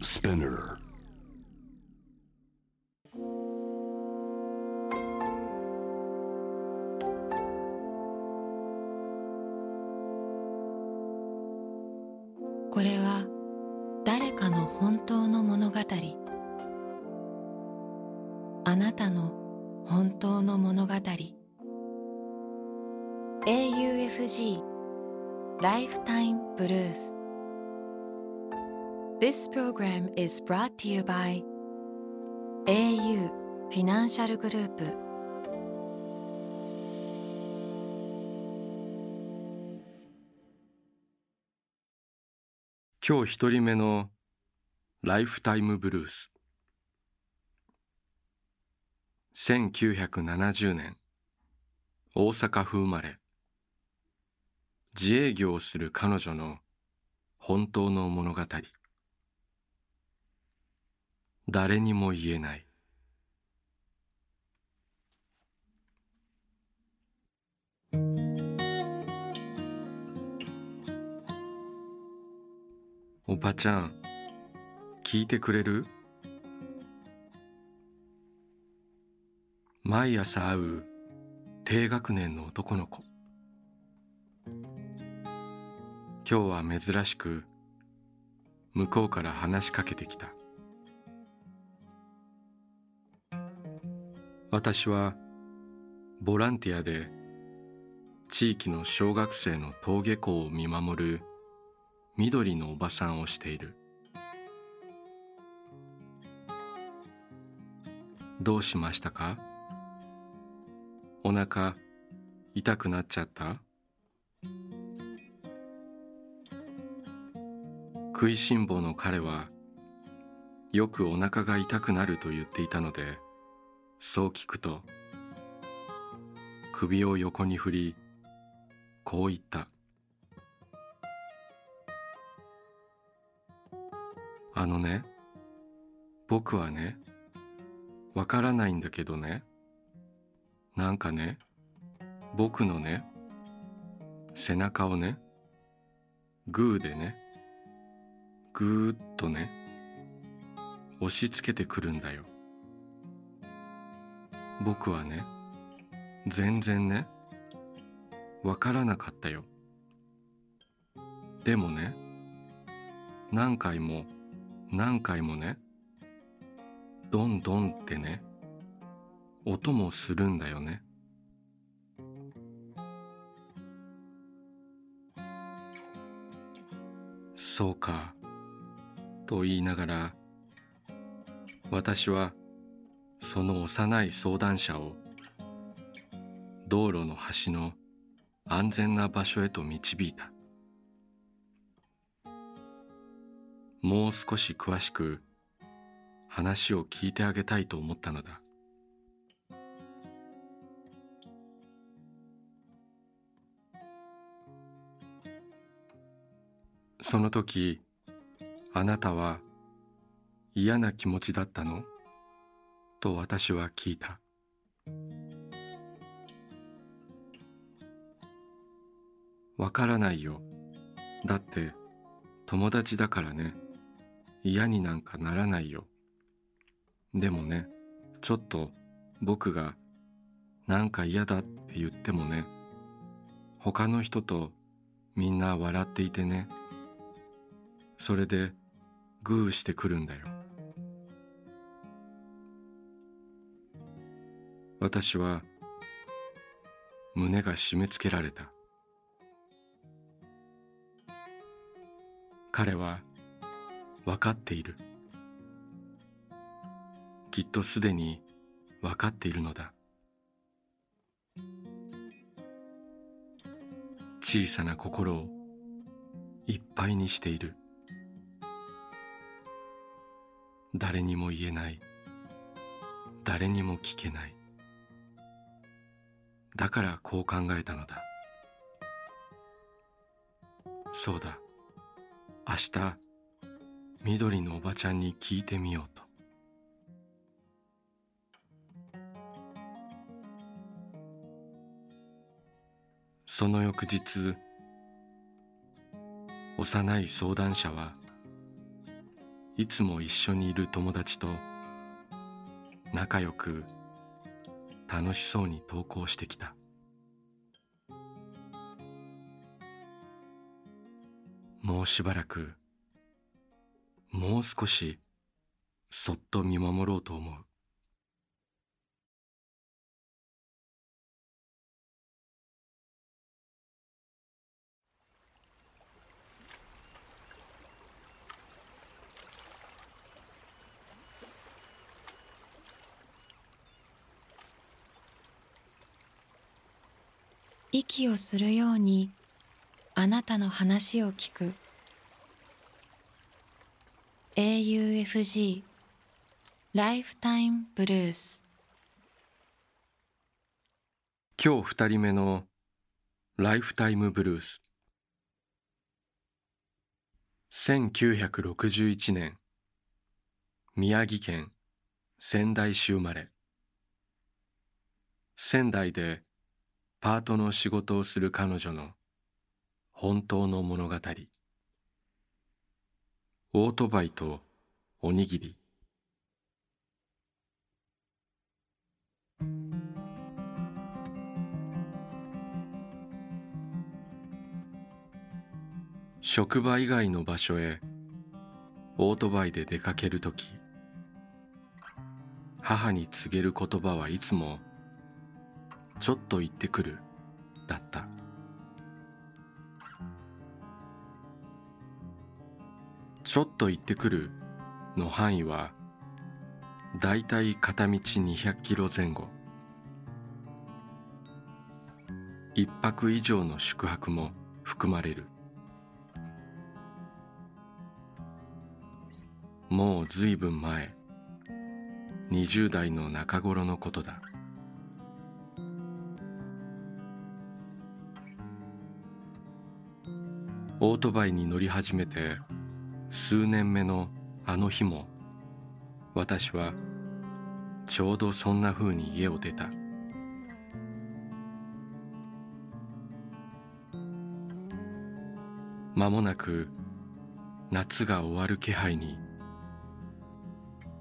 Spinner. This program is brought to you by au フィナンシャルグループ今日一人目のライフタイムブルース1970年大阪府生まれ自営業をする彼女の本当の物語誰にも言えない。おばちゃん聞いてくれる？毎朝会う低学年の男の子。今日は珍しく向こうから話しかけてきた。私はボランティアで地域の小学生の登下校を見守る緑のおばさんをしている。どうしましたか？お腹痛くなっちゃった？食いしん坊の彼はよくお腹が痛くなると言っていたのでそう聞くと首を横に振りこう言った。あのね僕はねわからないんだけどねなんかね僕のね背中をねグーでねぐーっとね押し付けてくるんだよ。僕はね全然ねわからなかったよ。でもね何回も何回もねドンドンってね音もするんだよね。そうかと言いながら私はその幼い相談者を道路の端の安全な場所へと導いた。もう少し詳しく話を聞いてあげたいと思ったのだ。その時あなたは嫌な気持ちだったの？と私は聞いた。わからないよ。だって友達だからね。嫌になんかならないよ。でもねちょっと僕がなんか嫌だって言ってもね他の人とみんな笑っていてね。それでグーしてくるんだよ。私は胸が締め付けられた。彼は分かっている。きっとすでに分かっているのだ。小さな心をいっぱいにしている。誰にも言えない。誰にも聞けない。だからこう考えたのだ。そうだ。明日緑のおばちゃんに聞いてみようと。その翌日幼い相談者はいつも一緒にいる友達と仲良く楽しそうに投稿してきた。もうしばらくもう少しそっと見守ろうと思う。息をするようにあなたの話を聞く。AUFG ライフタイムブルース今日二人目のライフタイムブルース1961年宮城県仙台市生まれ。仙台でパートの仕事をする彼女の本当の物語。オートバイとおにぎり。職場以外の場所へオートバイで出かけるとき母に告げる言葉はいつもちょっと行ってくる。だった。ちょっと行ってくるの範囲はだいたい片道200キロ前後。一泊以上の宿泊も含まれる。もうずいぶん前20代の中頃のことだ。オートバイに乗り始めて数年目のあの日も私はちょうどそんな風に家を出た。間もなく夏が終わる気配に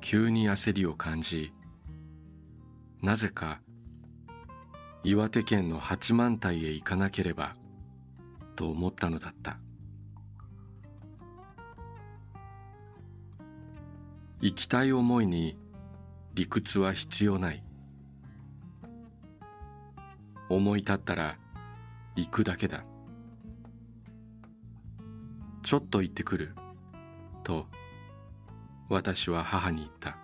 急に焦りを感じなぜか岩手県の八幡平へ行かなければと思ったのだった。行きたい思いに理屈は必要ない。思い立ったら行くだけだ。ちょっと行ってくると私は母に言った。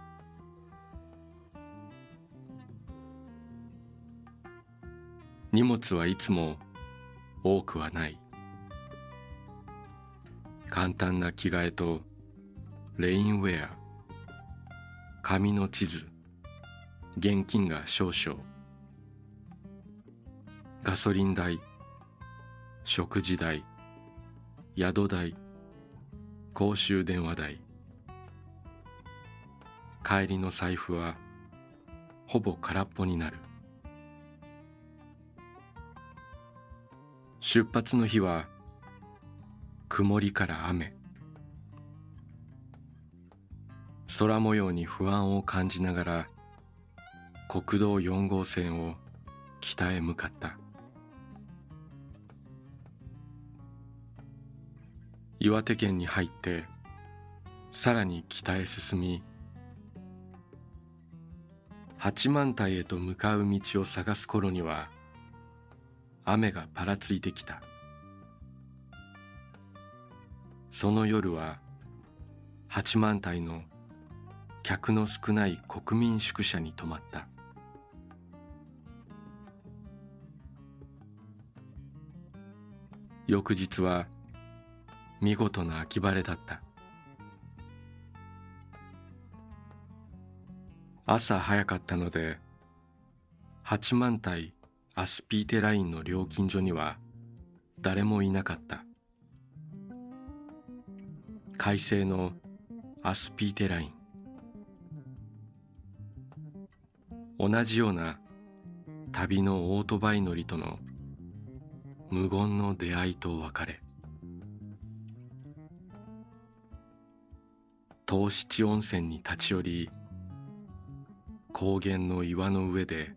荷物はいつも多くはない。簡単な着替えとレインウェア。紙の地図。現金が少々。ガソリン代。食事代。宿代。公衆電話代。帰りの財布は。ほぼ空っぽになる。出発の日は曇りから雨。空模様に不安を感じながら国道4号線を北へ向かった。岩手県に入ってさらに北へ進み八幡平へと向かう道を探す頃には雨がぱらついてきた。その夜は八幡平の客の少ない国民宿舎に泊まった。翌日は見事な秋晴れだった。朝早かったので八幡平アスピーテラインの料金所には誰もいなかった。快晴のアスピーテライン。同じような旅のオートバイ乗りとの無言の出会いと別れ東七温泉に立ち寄り高原の岩の上で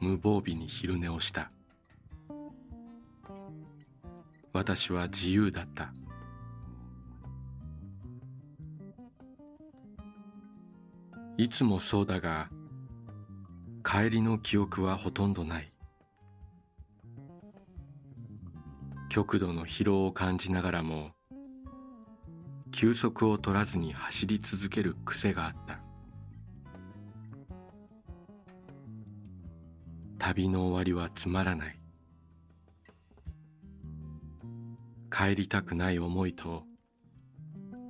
無防備に昼寝をした。私は自由だった。いつもそうだが帰りの記憶はほとんどない。極度の疲労を感じながらも休息を取らずに走り続ける癖があった。旅の終わりはつまらない。帰りたくない思いと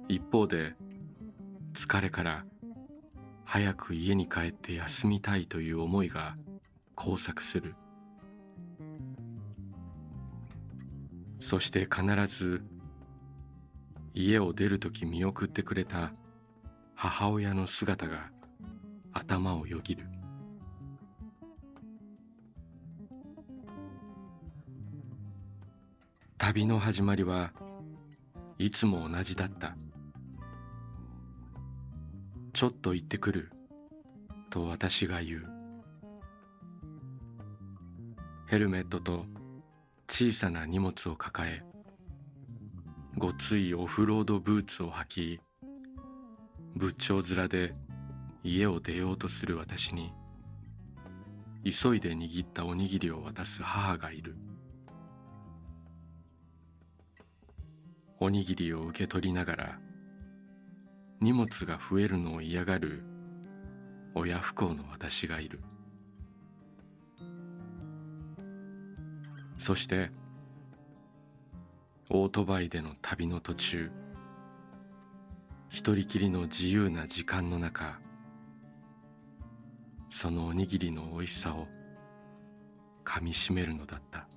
一方で疲れから早く家に帰って休みたいという思いが交錯する。そして必ず家を出るとき見送ってくれた母親の姿が頭をよぎる。旅の始まりはいつも同じだった。ちょっと行ってくる。と私が言う。ヘルメットと小さな荷物を抱えごついオフロードブーツを履き仏頂面で家を出ようとする私に急いで握ったおにぎりを渡す母がいる。おにぎりを受け取りながら荷物が増えるのを嫌がる親不孝の私がいる。そしてオートバイでの旅の途中一人きりの自由な時間の中そのおにぎりのおいしさをかみしめるのだった。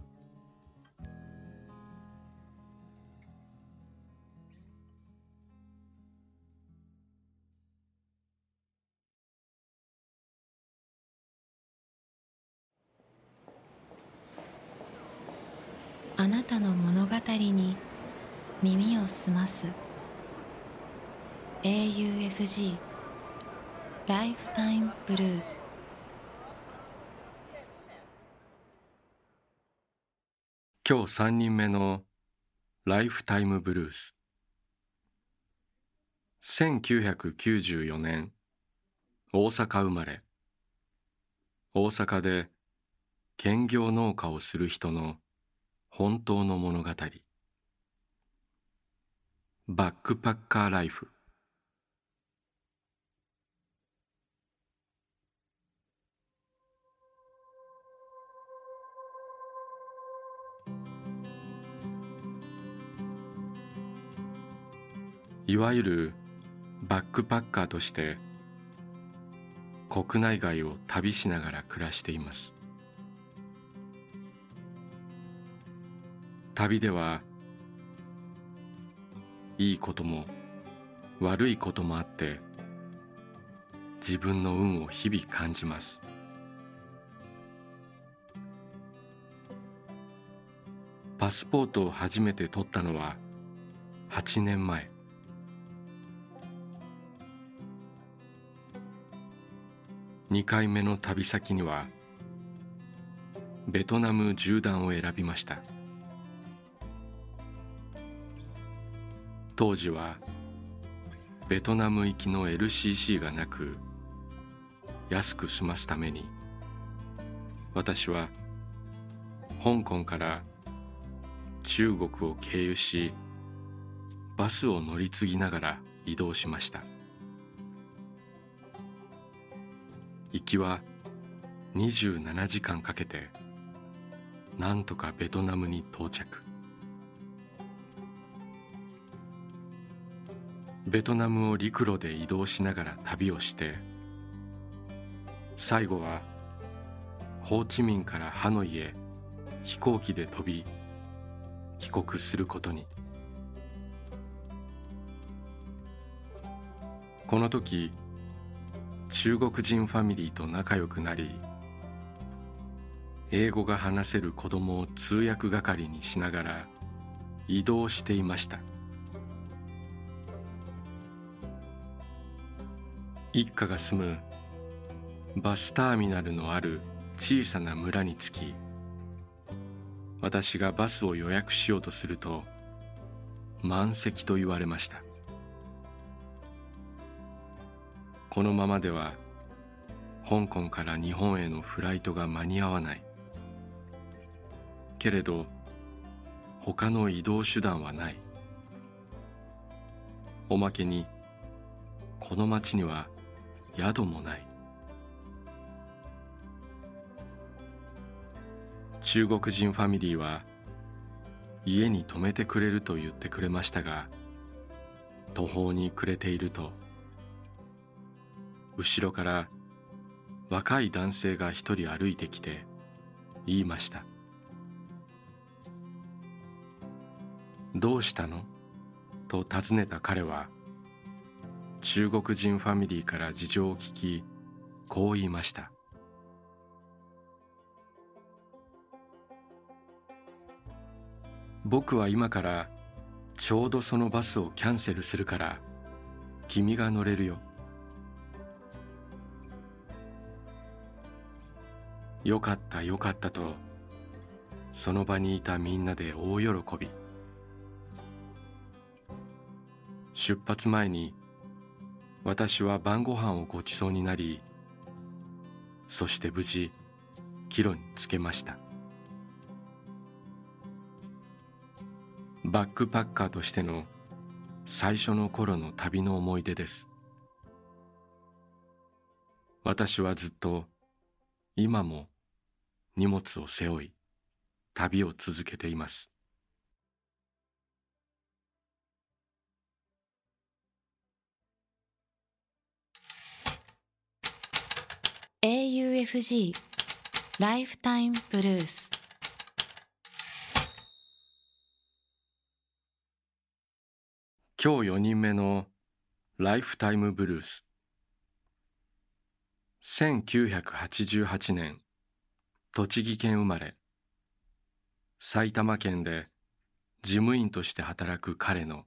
あなたの物語に耳を澄ます。AUFG ライフタイムブルース今日三人目のライフタイムブルース1994年大阪生まれ。大阪で兼業農家をする人の本当の物語。バックパッカーライフ。いわゆるバックパッカーとして国内外を旅しながら暮らしています。旅ではいいことも悪いこともあって自分の運を日々感じます。パスポートを初めて取ったのは8年前。2回目の旅先にはベトナム縦断を選びました。当時はベトナム行きの LCC がなく安く済ますために私は香港から中国を経由しバスを乗り継ぎながら移動しました。行きは27時間かけてなんとかベトナムに到着。ベトナムを陸路で移動しながら旅をして最後はホーチミンからハノイへ飛行機で飛び帰国することに。この時中国人ファミリーと仲良くなり英語が話せる子供を通訳係にしながら移動していました。一家が住むバスターミナルのある小さな村に着き私がバスを予約しようとすると満席と言われました。このままでは香港から日本へのフライトが間に合わない。けれど他の移動手段はない。おまけにこの町には宿もない中国人ファミリーは家に泊めてくれると言ってくれましたが途方に暮れていると後ろから若い男性が一人歩いてきて言いました「どうしたの?」と尋ねた彼は中国人ファミリーから事情を聞きこう言いました。僕は今からちょうどそのバスをキャンセルするから君が乗れるよ。よかったよかったとその場にいたみんなで大喜び。出発前に私は晩ご飯をごちそうになりそして無事帰路につけました。バックパッカーとしての最初の頃の旅の思い出です。私はずっと今も荷物を背負い旅を続けています。AUFG ライフタイムブルース今日4人目のライフタイムブルース1988年栃木県生まれ。埼玉県で事務員として働く彼の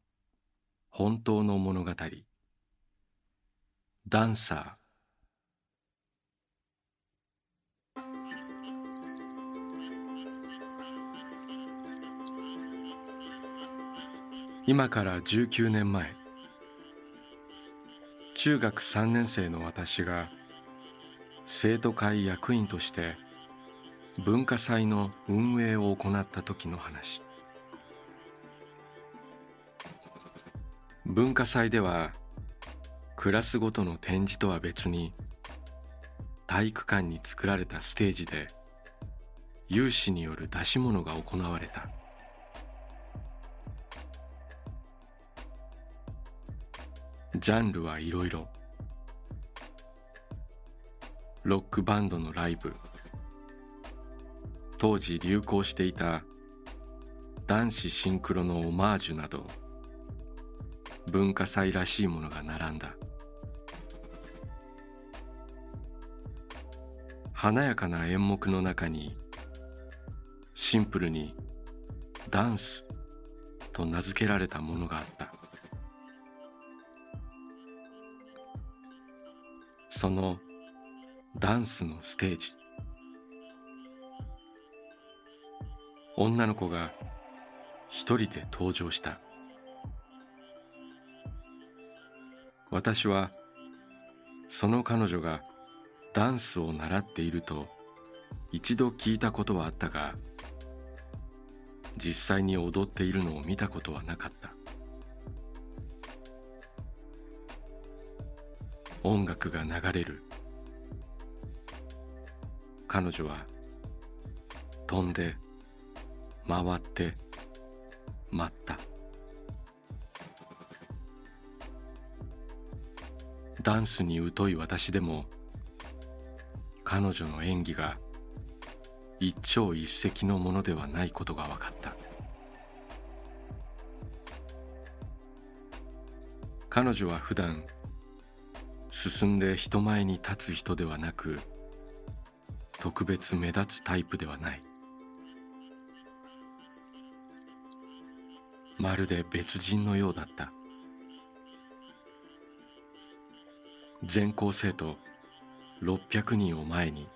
本当の物語。ダンサー今から19年前。中学3年生の私が生徒会役員として文化祭の運営を行った時の話。文化祭ではクラスごとの展示とは別に体育館に作られたステージで有志による出し物が行われた。ジャンルはいろいろ。ロックバンドのライブ。当時流行していた男子シンクロのオマージュなど文化祭らしいものが並んだ。華やかな演目の中にシンプルにダンスと名付けられたものがあった。そのダンスのステージ。女の子が一人で登場した。私はその彼女がダンスを習っていると一度聞いたことはあったが実際に踊っているのを見たことはなかった。音楽が流れる。彼女は飛んで回って待った。ダンスに疎い私でも彼女の演技が一朝一夕のものではないことが分かった。彼女は普段進んで人前に立つ人ではなく特別目立つタイプではない。まるで別人のようだった。全校生徒600人を前に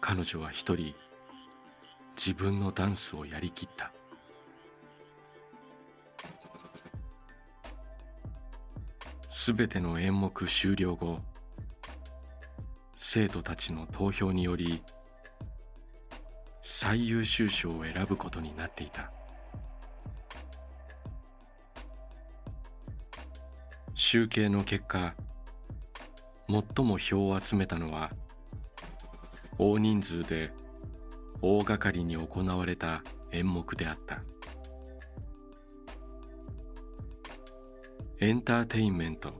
彼女は一人自分のダンスをやりきった。すべての演目終了後生徒たちの投票により最優秀賞を選ぶことになっていた。集計の結果最も票を集めたのは大人数で大掛かりに行われた演目であった。エンターテインメント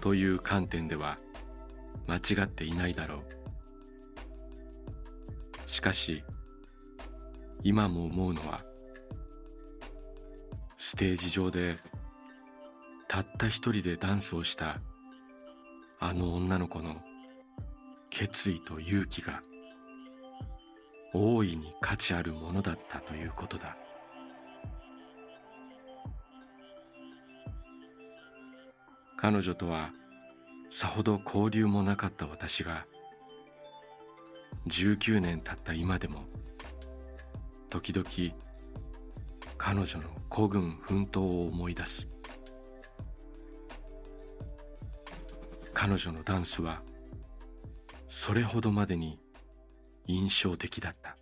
という観点では間違っていないだろう。しかし今も思うのはステージ上でたった一人でダンスをしたあの女の子の決意と勇気が大いに価値あるものだったということだ。彼女とはさほど交流もなかった私が19年経った今でも時々彼女の孤軍奮闘を思い出す。彼女のダンスはそれほどまでに印象的だった。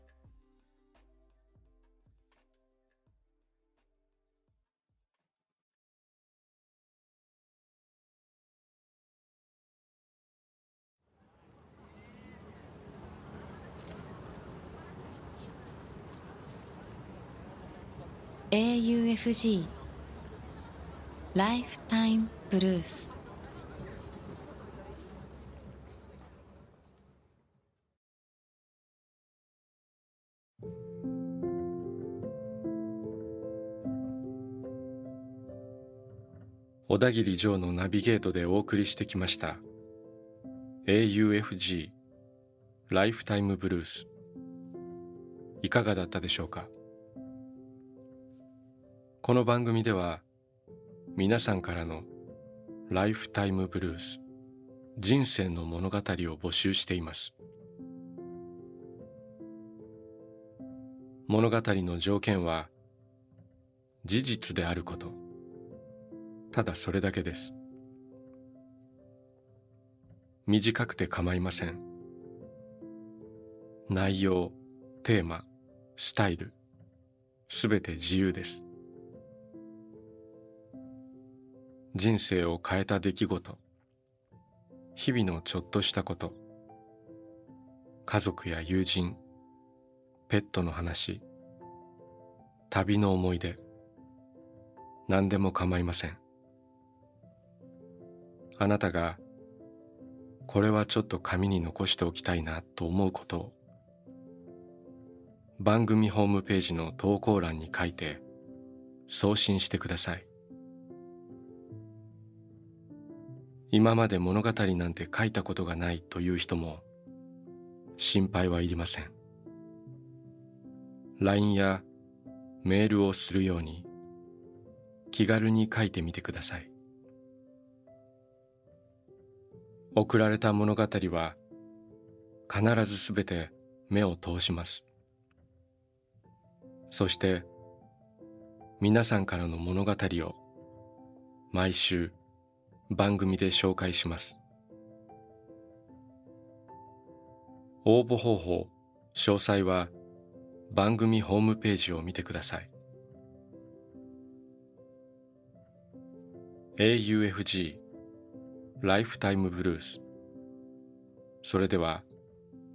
AUFG ライフタイムブルース小田切城のナビゲートでお送りしてきました。AUFG ライフタイムブルースいかがだったでしょうか？この番組では皆さんからのライフタイムブルース人生の物語を募集しています。物語の条件は事実であること。ただそれだけです。短くて構いません。内容テーマスタイルすべて自由です。人生を変えた出来事。日々のちょっとしたこと。家族や友人。ペットの話。旅の思い出。何でも構いません。あなたがこれはちょっと紙に残しておきたいなと思うことを。番組ホームページの投稿欄に書いて送信してください。今まで物語なんて書いたことがないという人も心配はいりません。LINE やメールをするように気軽に書いてみてください。送られた物語は必ずすべて目を通します。そして皆さんからの物語を毎週番組で紹介します。応募方法詳細は番組ホームページを見てください。AUFG ライフタイムブルースそれでは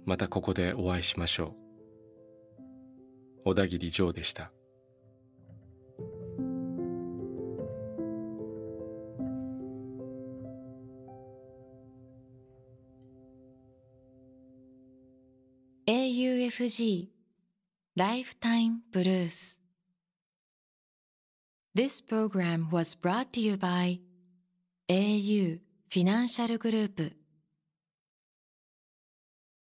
またここでお会いしましょう。小田切ジョーでした。AUFG Lifetime Blues This program was brought to you by au フィ